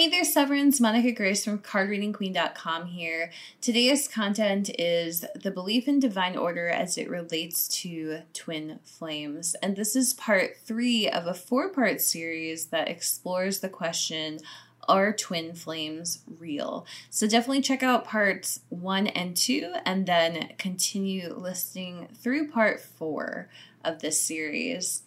Hey there, Severance. Monica Grace from cardreadingqueen.com here. Today's content is the belief in divine order as it relates to twin flames. And this is part three of a four part series that explores the question are twin flames real? So definitely check out parts one and two and then continue listening through part four of this series.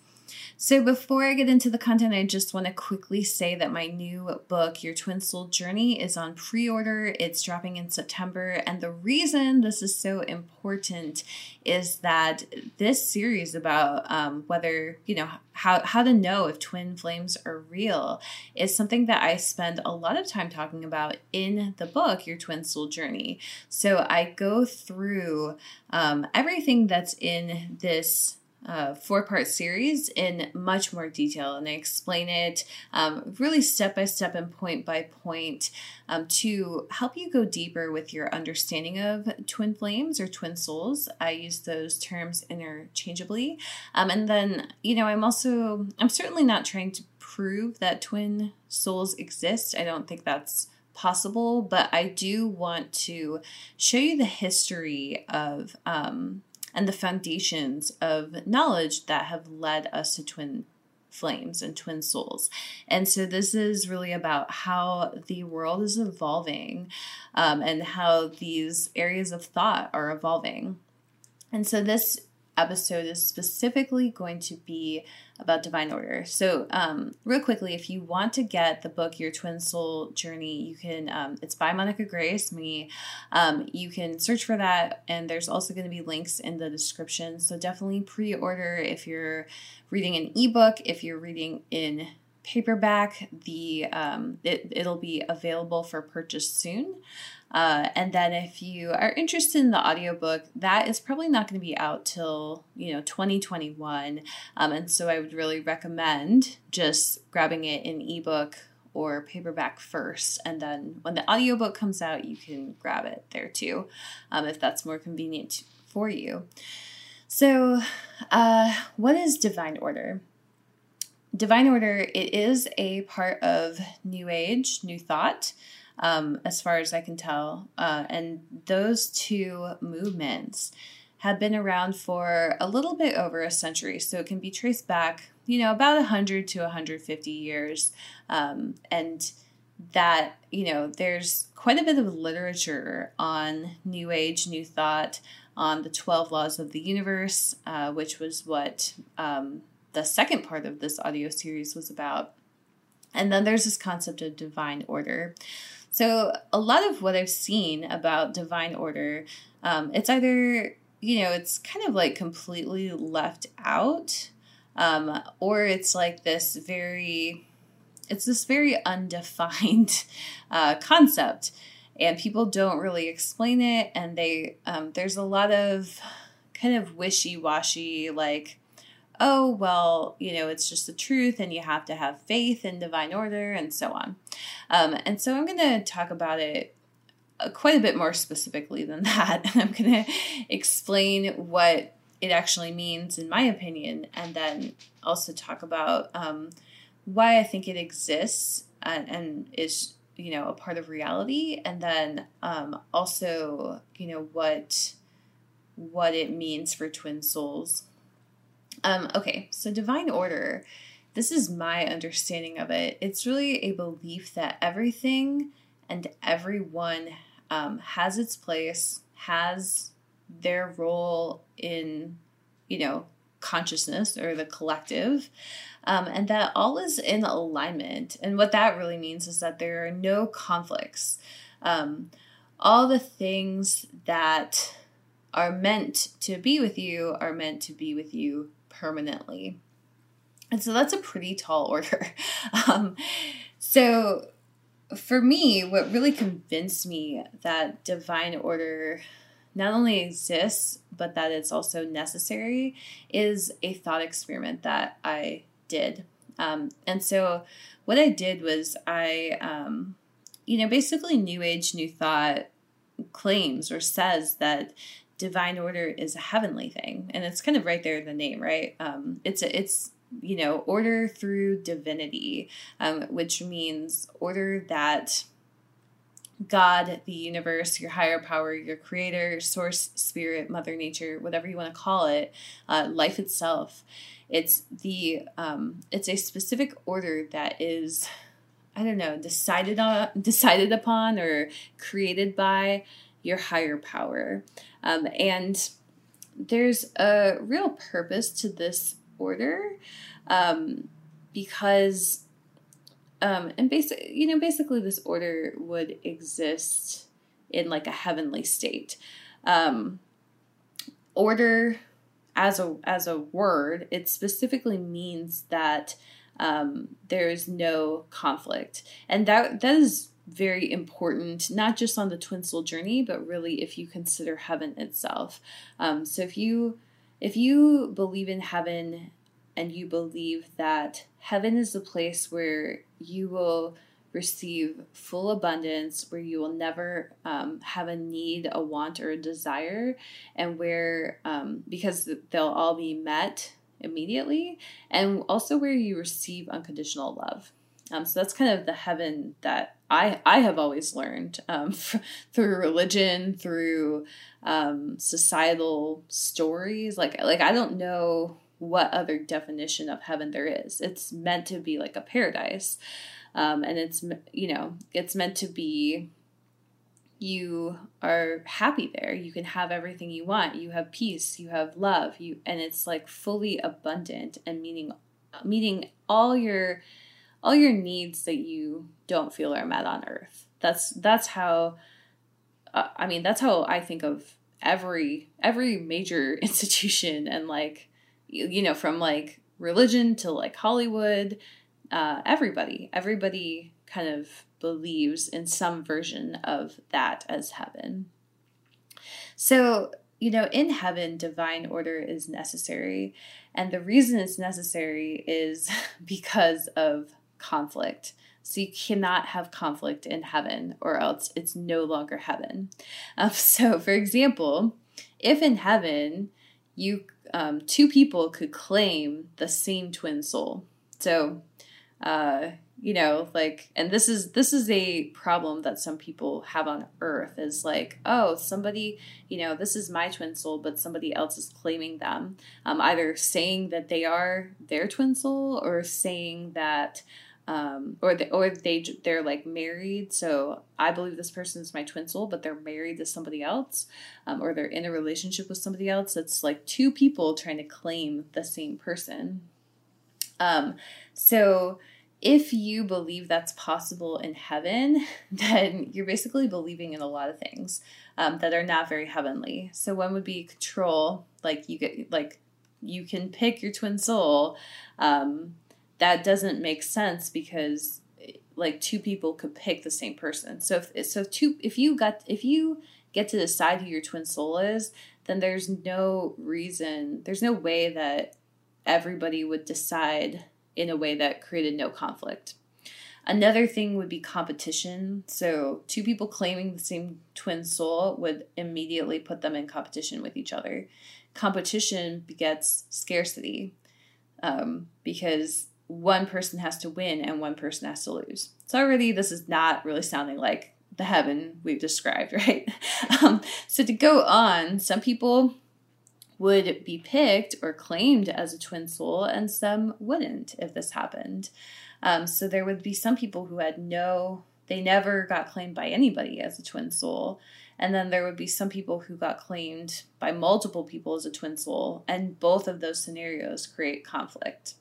So, before I get into the content, I just want to quickly say that my new book, Your Twin Soul Journey, is on pre order. It's dropping in September. And the reason this is so important is that this series about um, whether, you know, how, how to know if twin flames are real is something that I spend a lot of time talking about in the book, Your Twin Soul Journey. So, I go through um, everything that's in this uh, four part series in much more detail. And I explain it um, really step by step and point by point um, to help you go deeper with your understanding of twin flames or twin souls. I use those terms interchangeably. Um, and then, you know, I'm also, I'm certainly not trying to prove that twin souls exist. I don't think that's possible, but I do want to show you the history of um, and the foundations of knowledge that have led us to twin flames and twin souls. And so this is really about how the world is evolving um, and how these areas of thought are evolving. And so this episode is specifically going to be about divine order. So, um, real quickly, if you want to get the book Your Twin Soul Journey, you can. Um, it's by Monica Grace, me. Um, you can search for that, and there's also going to be links in the description. So definitely pre-order if you're reading an ebook. If you're reading in paperback, the um, it, it'll be available for purchase soon. Uh, and then if you are interested in the audiobook, that is probably not going to be out till, you know, 2021. Um, and so I would really recommend just grabbing it in ebook or paperback first. And then when the audiobook comes out, you can grab it there too, um, if that's more convenient for you. So, uh, what is divine order? Divine order, it is a part of New Age, New Thought um, as far as I can tell. Uh, and those two movements have been around for a little bit over a century. So it can be traced back, you know, about 100 to 150 years. Um, and that, you know, there's quite a bit of literature on New Age, New Thought, on the 12 laws of the universe, uh, which was what um, the second part of this audio series was about. And then there's this concept of divine order. So, a lot of what I've seen about divine order, um, it's either, you know, it's kind of like completely left out, um, or it's like this very, it's this very undefined uh, concept. And people don't really explain it, and they um, there's a lot of kind of wishy washy, like oh, well, you know, it's just the truth and you have to have faith in divine order and so on. Um, and so I'm going to talk about it uh, quite a bit more specifically than that. And I'm going to explain what it actually means, in my opinion, and then also talk about um, why I think it exists and, and, is, you know, a part of reality. And then um, also, you know, what what it means for twin souls um, okay, so divine order, this is my understanding of it. It's really a belief that everything and everyone um, has its place, has their role in, you know, consciousness or the collective, um, and that all is in alignment. And what that really means is that there are no conflicts. Um, all the things that are meant to be with you are meant to be with you permanently. And so that's a pretty tall order. Um, so for me, what really convinced me that divine order not only exists, but that it's also necessary is a thought experiment that I did. Um, and so what I did was I, um, you know, basically New Age, New Thought claims or says that divine order is a heavenly thing, and it's kind of right there in the name, right? Um, it's a, it's you know, order through divinity, um, which means order that God, the universe, your higher power, your creator, source, spirit, mother nature, whatever you want to call it, uh, life itself. It's the um, it's a specific order that is, I don't know, decided on, decided upon, or created by your higher power, um, and there's a real purpose to this order um, because um, and basic you know basically this order would exist in like a heavenly state. Um, order as a as a word it specifically means that um, there is no conflict. And that that is very important, not just on the twin soul journey, but really if you consider heaven itself. Um, so if you if you believe in heaven and you believe that heaven is the place where you will receive full abundance, where you will never um, have a need, a want, or a desire, and where um, because they'll all be met immediately, and also where you receive unconditional love. Um, so that's kind of the heaven that I I have always learned um, through religion, through um, societal stories. Like like I don't know what other definition of heaven there is. It's meant to be like a paradise, um, and it's you know it's meant to be. You are happy there. You can have everything you want. You have peace. You have love. You and it's like fully abundant and meaning meeting all your all your needs that you don't feel are met on earth. That's that's how uh, I mean that's how I think of every every major institution and like you, you know from like religion to like Hollywood uh, everybody everybody kind of believes in some version of that as heaven. So, you know, in heaven, divine order is necessary. And the reason it's necessary is because of conflict. So you cannot have conflict in heaven, or else it's no longer heaven. Um, so, for example, if in heaven you um, two people could claim the same twin soul, so uh, you know, like, and this is this is a problem that some people have on Earth is like, oh, somebody, you know, this is my twin soul, but somebody else is claiming them, um, either saying that they are their twin soul or saying that um, or they, or they they're like married. So I believe this person is my twin soul, but they're married to somebody else, um, or they're in a relationship with somebody else. It's like two people trying to claim the same person. Um, so if you believe that's possible in heaven, then you're basically believing in a lot of things um, that are not very heavenly. So one would be control, like you get like you can pick your twin soul. Um, that doesn't make sense because like two people could pick the same person. So if so two if you got if you get to decide who your twin soul is, then there's no reason, there's no way that everybody would decide in a way that created no conflict. Another thing would be competition. So, two people claiming the same twin soul would immediately put them in competition with each other. Competition begets scarcity um, because one person has to win and one person has to lose. So already this is not really sounding like the heaven we've described, right? Um, so to go on, some people would be picked or claimed as a twin soul, and some wouldn't if this happened. Um, so there would be some people who had no, they never got claimed by anybody as a twin soul. And then there would be some people who got claimed by multiple people as a twin soul, and both of those scenarios create conflict.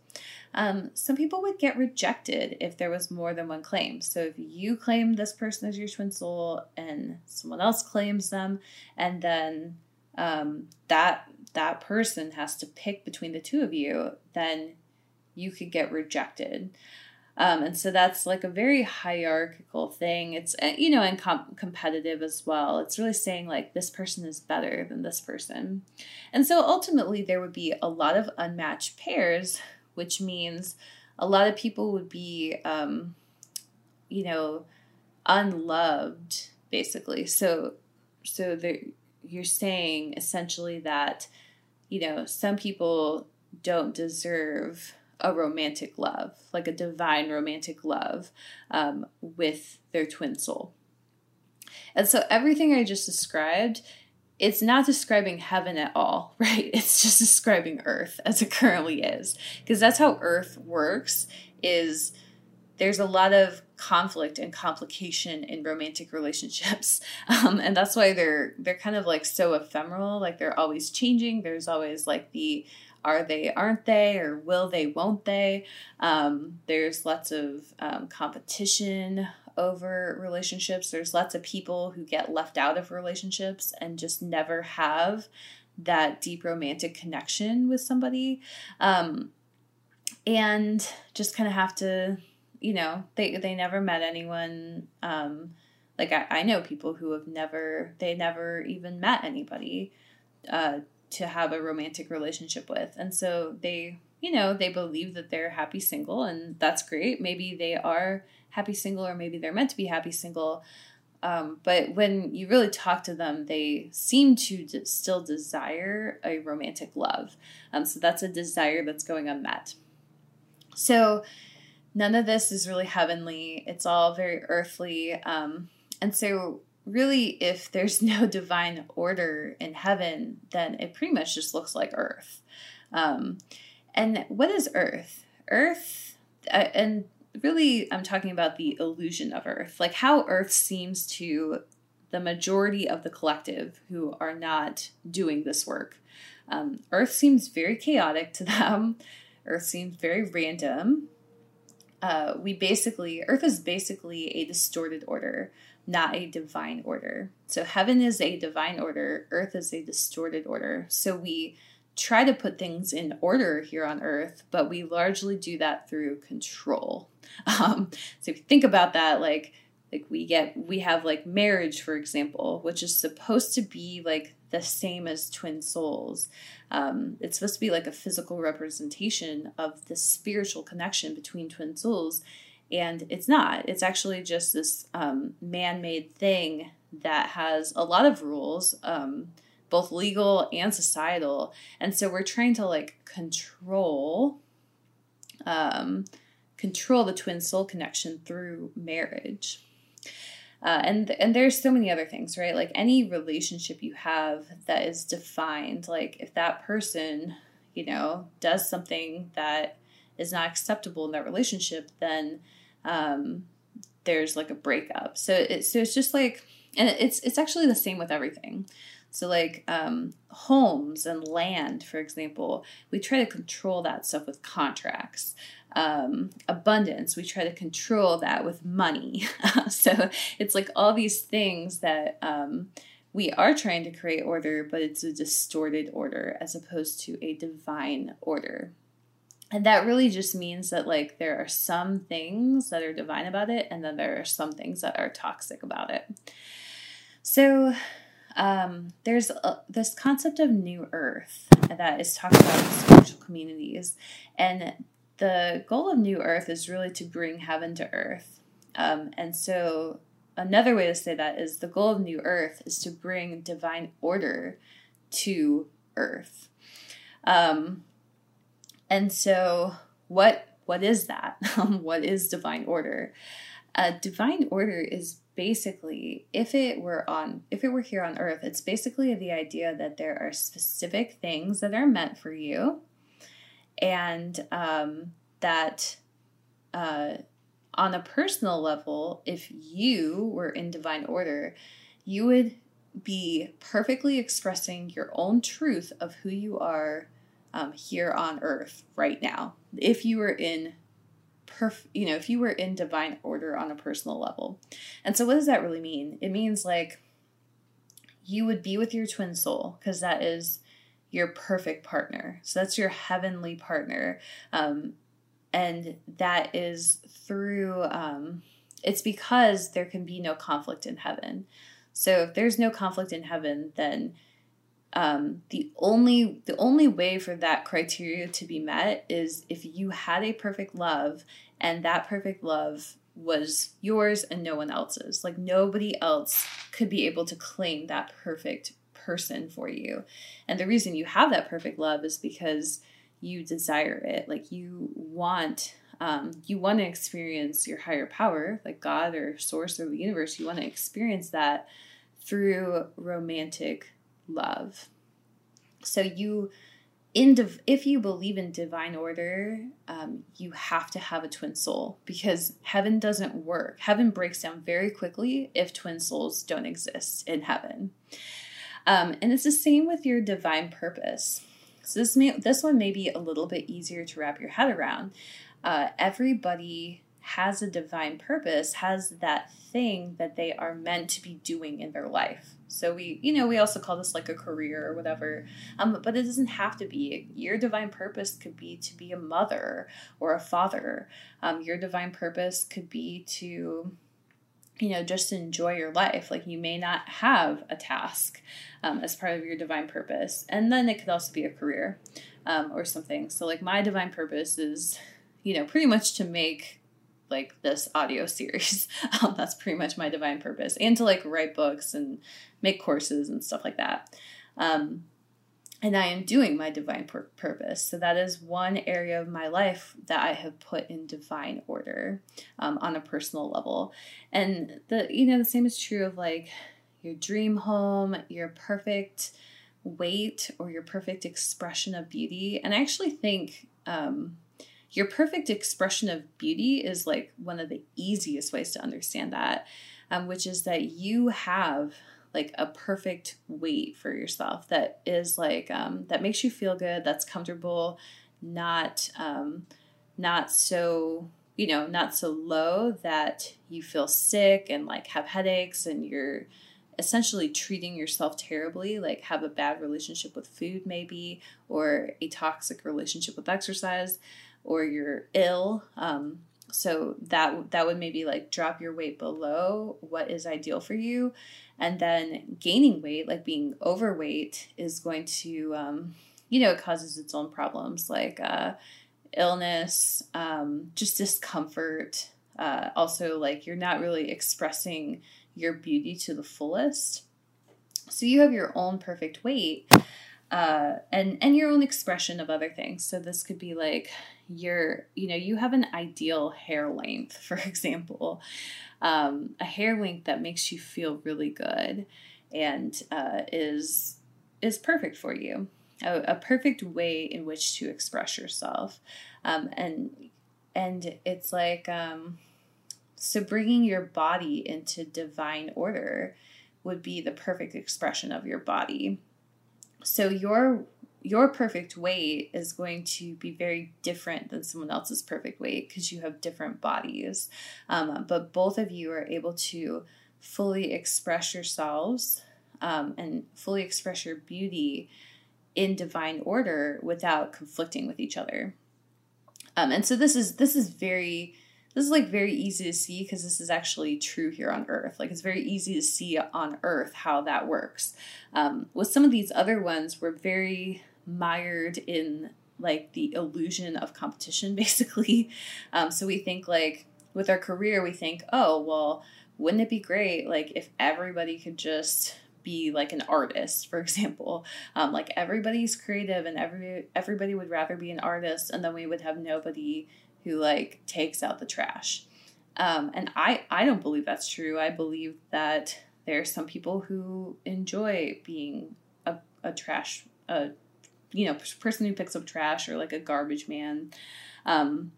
Um, some people would get rejected if there was more than one claim. So if you claim this person as your twin soul and someone else claims them, and then um, that that person has to pick between the two of you, then you could get rejected. Um, and so that's like a very hierarchical thing. It's, uh, you know, and com- competitive as well. It's really saying like this person is better than this person. And so ultimately, there would be a lot of unmatched pairs which means a lot of people would be, um, you know, unloved, basically. So, so you're saying essentially that, you know, some people don't deserve a romantic love, like a divine romantic love um, with their twin soul. And so everything I just described, it's not describing heaven at all, right? It's just describing earth as it currently is. Because that's how earth works is there's a lot of conflict and complication in romantic relationships. Um, and that's why they're they're kind of like so ephemeral like they're always changing. There's always like the are they aren't they or will they won't they? Um, there's lots of um, competition over relationships. There's lots of people who get left out of relationships and just never have that deep romantic connection with somebody. Um, and just kind of have to you know they they never met anyone um like I, I know people who have never they never even met anybody uh to have a romantic relationship with and so they you know they believe that they're happy single and that's great maybe they are happy single or maybe they're meant to be happy single um, but when you really talk to them, they seem to d- still desire a romantic love. Um, so that's a desire that's going unmet. So none of this is really heavenly. It's all very earthly. Um, and so, really, if there's no divine order in heaven, then it pretty much just looks like earth. Um, and what is earth? Earth, uh, and really, I'm talking about the illusion of earth, like how earth seems to the majority of the collective who are not doing this work. Um, earth seems very chaotic to them. Earth seems very random uh, we basically, Earth is basically a distorted order, not a divine order. So heaven is a divine order, Earth is a distorted order. So we try to put things in order here on Earth, but we largely do that through control. Um, so if you think about that, like like we get we have like marriage for example which is supposed to be like the same as twin souls. Um, it's supposed to be like a physical representation of the spiritual connection between twin souls and it's not. It's actually just this um, man-made thing that has a lot of rules um, both legal and societal. And so we're trying to like control um, control the twin soul connection through marriage uh, and and there's so many other things, right? Like any relationship you have that is defined, like if that person, you know, does something that is not acceptable in that relationship, then um, there's like a breakup. So it, so it's just like, and it's it's actually the same with everything. So like um, homes and land, for example, we try to control that stuff with contracts um, abundance. We try to control that with money. so it's like all these things that um, we are trying to create order, but it's a distorted order as opposed to a divine order. And that really just means that, like, there are some things that are divine about it, and then there are some things that are toxic about it. So, um, there's a, this concept of new earth that is talked about in spiritual communities, and the goal of New Earth is really to bring heaven to earth. Um, and so, another way to say that is the goal of New Earth is to bring divine order to earth. Um, and so, what what is that? what is divine order? Uh, divine order is basically if it were on if it were here on earth it's basically the idea that there are specific things that are meant for you and um, that uh, on a personal level, if you were in divine order, you would be perfectly expressing your own truth of who you are um, here on earth right now. If you were in perf- you know, if you were in divine order on a personal level. And so what does that really mean? It means like you would be with your twin soul because that is your perfect partner. So that's your heavenly partner. Um, and that is through, um, it's because there can be no conflict in heaven. So if there's no conflict in heaven, then um, the only the only way for that criteria to be met is if you had a perfect love and that perfect love was yours and no one else's. Like nobody else could be able to claim that perfect person for you. And the reason you have that perfect love is because you desire it. Like you want um, you want to experience your higher power, like God or source or the universe. You want to experience that through romantic love. So you in div- if you believe in divine order, um, you have to have a twin soul because heaven doesn't work. Heaven breaks down very quickly if twin souls don't exist in heaven. Um, and it's the same with your divine purpose. So this may, this one may be a little bit easier to wrap your head around. Uh, everybody has a divine purpose, has that thing that they are meant to be doing in their life. So we, you know, we also call this like a career or whatever. Um, but it doesn't have to be. Your divine purpose could be to be a mother or a father. Um, your divine purpose could be to, you know, just enjoy your life. Like you may not have a task um, as part of your divine purpose, and then it could also be a career um, or something. So like my divine purpose is, you know, pretty much to make like this audio series. Um, that's pretty much my divine purpose, and to like write books and make courses and stuff like that. Um, and I am doing my divine pur- purpose. So that is one area of my life that I have put in divine order um, on a personal level. And the you know the same is true of like your dream home, your perfect weight, or your perfect expression of beauty. And I actually think um, your perfect expression of beauty is like one of the easiest ways to understand that, um, which is that you have like a perfect weight for yourself that is like um, that makes you feel good, that's comfortable, not um, not so you know not so low that you feel sick and like have headaches and you're essentially treating yourself terribly, like have a bad relationship with food, maybe, or a toxic relationship with exercise or you're ill. Um, so that that would maybe like drop your weight below what is ideal for you, and then gaining weight, like being overweight, is going to um, you know it causes its own problems like uh, illness, um, just discomfort. Uh, also, like you're not really expressing your beauty to the fullest. So you have your own perfect weight, uh, and and your own expression of other things. So this could be like your, you know, you have an ideal hair length, for example, um, a hair length that makes you feel really good and uh, is is perfect for you. A, a, perfect way in which to express yourself, um, and and it's like um, so bringing your body into divine order would be the perfect expression of your body so your your perfect weight is going to be very different than someone else's perfect weight because you have different bodies. Um, but both of you are able to fully express yourselves um, and fully express your beauty in divine order without conflicting with each other. Um, and so this is this is very this is like very easy to see because this is actually true here on earth like it's very easy to see on earth how that works um, with some of these other ones we're very mired in like the illusion of competition basically um, so we think like with our career we think oh well wouldn't it be great like if everybody could just be like an artist for example um, like everybody's creative and every everybody would rather be an artist and then we would have nobody who like takes out the trash. Um, and I, I don't believe that's true. I believe that there are some people who enjoy being a, a trash, a, you know, person who picks up trash or like a garbage man. Um,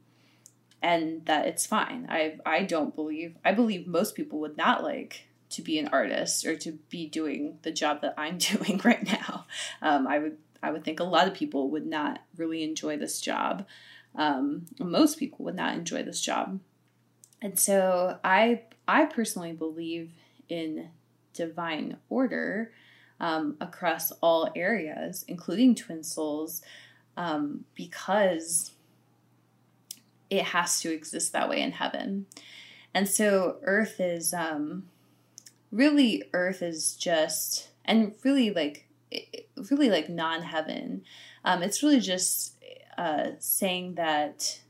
and that it's fine. I, I don't believe, I believe most people would not like to be an artist or to be doing the job that I'm doing right now. Um, I would, I would think a lot of people would not really enjoy this job. Um, most people would not enjoy this job. And so I I personally believe in divine order um, across all areas, including twin souls, um, because it has to exist that way in heaven. And so Earth is um, really Earth is just and really like really like non heaven. Um, it's really just uh, saying that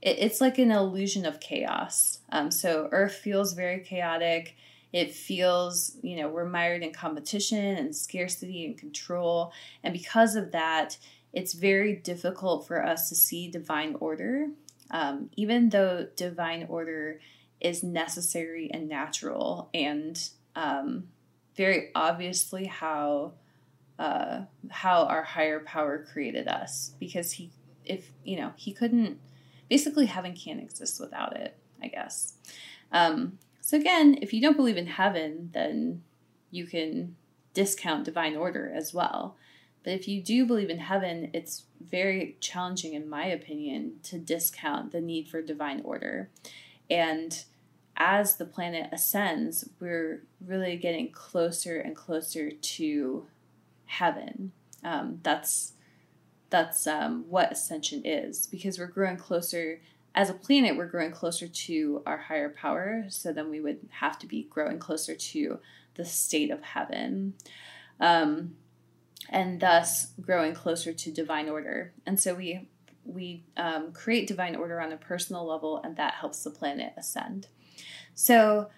it, it's like an illusion of chaos. Um, so Earth feels very chaotic. It feels, you know, we're mired in competition and scarcity and control. And because of that, it's very difficult for us to see divine order, um, even though divine order is necessary and natural and um, very obviously how uh, how our higher power created us because he if you know he couldn't basically heaven can't exist without it i guess um, so again if you don't believe in heaven then you can discount divine order as well but if you do believe in heaven it's very challenging in my opinion to discount the need for divine order and as the planet ascends we're really getting closer and closer to heaven. Um, that's that's um, what ascension is because we're growing closer as a planet. We're growing closer to our higher power, so then we would have to be growing closer to the state of heaven. Um, and thus growing closer to divine order. And so we we um, create divine order on a personal level, and that helps the planet ascend. So,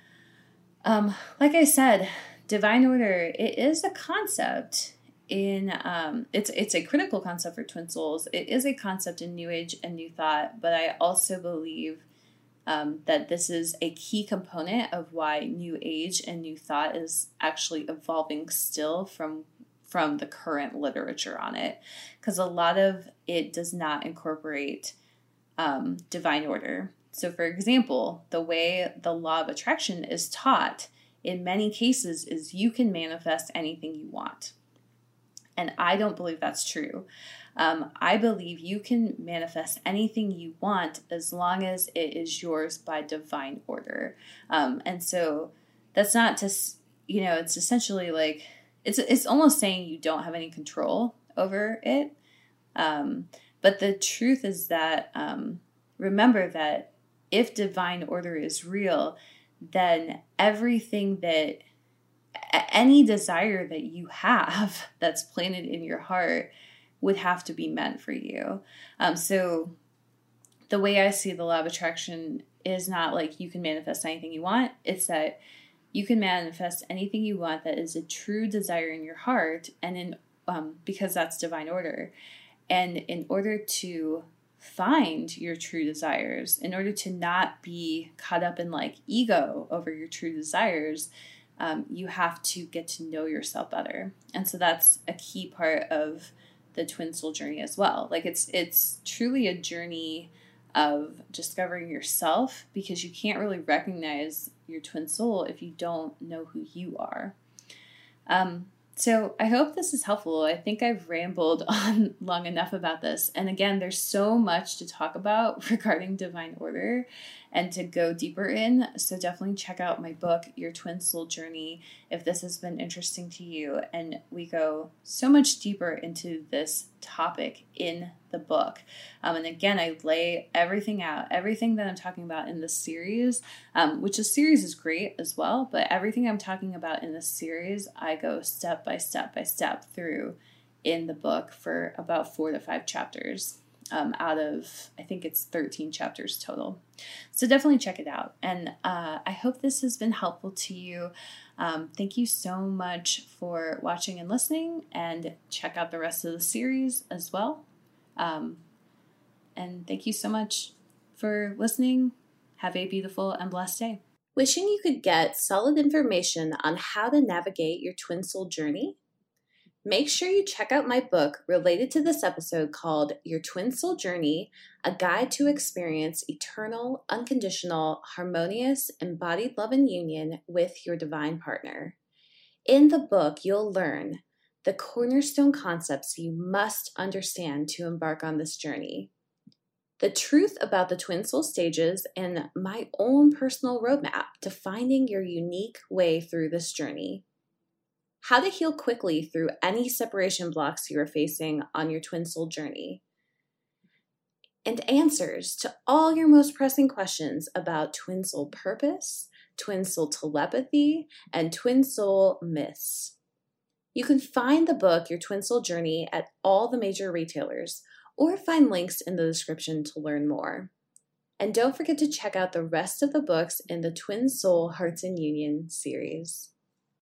um, like I said, divine order it is a concept in um, it's it's a critical concept for twin souls. It is a concept in New Age and New Thought, but I also believe um, that this is a key component of why New Age and New Thought is actually evolving still from from the current literature on it, because a lot of it does not incorporate um, divine order. So, for example, the way the law of attraction is taught in many cases is you can manifest anything you want. And I don't believe that's true. Um, I believe you can manifest anything you want as long as it is yours by divine order. Um, and so that's not to, you know, it's essentially like, it's, it's almost saying you don't have any control over it. Um, but the truth is that, um, remember that if divine order is real, then everything that any desire that you have that's planted in your heart would have to be meant for you. Um, so the way I see the law of attraction is not like you can manifest anything you want. It's that you can manifest anything you want that is a true desire in your heart, and in um, because that's divine order. And in order to find your true desires, in order to not be caught up in like ego over your true desires, um, you have to get to know yourself better. And so that's a key part of the twin soul journey as well. Like it's it's truly a journey of discovering yourself because you can't really recognize your twin soul if you don't know who you are. Um, so I hope this is helpful. I think I've rambled on long enough about this. And again, there's so much to talk about regarding divine order and to go deeper in. So definitely check out my book, Your Twin Soul Journey, if this has been interesting to you. And we go so much deeper into this topic in the book. Um, and again, I lay everything out, everything that I'm talking about in this series, um, which the series is great as well, but everything I'm talking about in this series, I go step by step by step through in the book for about four to five chapters um, out of, I think it's 13 chapters total. So definitely check it out. And uh, I hope this has been helpful to you. Um, thank you so much for watching and listening, and check out the rest of the series as well. Um, and thank you so much for listening. Have a beautiful and blessed day. Wishing you could get solid information on how to navigate your twin soul journey Make sure you check out my book related to this episode called Your Twin Soul Journey A Guide to Experience Eternal, Unconditional, Harmonious, Embodied Love and Union with Your Divine Partner. In the book, you'll learn the cornerstone concepts you must understand to embark on this journey, the truth about the twin soul stages, and my own personal roadmap to finding your unique way through this journey how to heal quickly through any separation blocks you are facing on your twin soul journey, and answers to all your most pressing questions about twin soul purpose, twin soul telepathy, and twin soul myths. You can find the book Your Twin Soul Journey at all the major retailers or find links in the description to learn more. And don't forget to check out the rest of the books in the Twin Soul Hearts and Union series.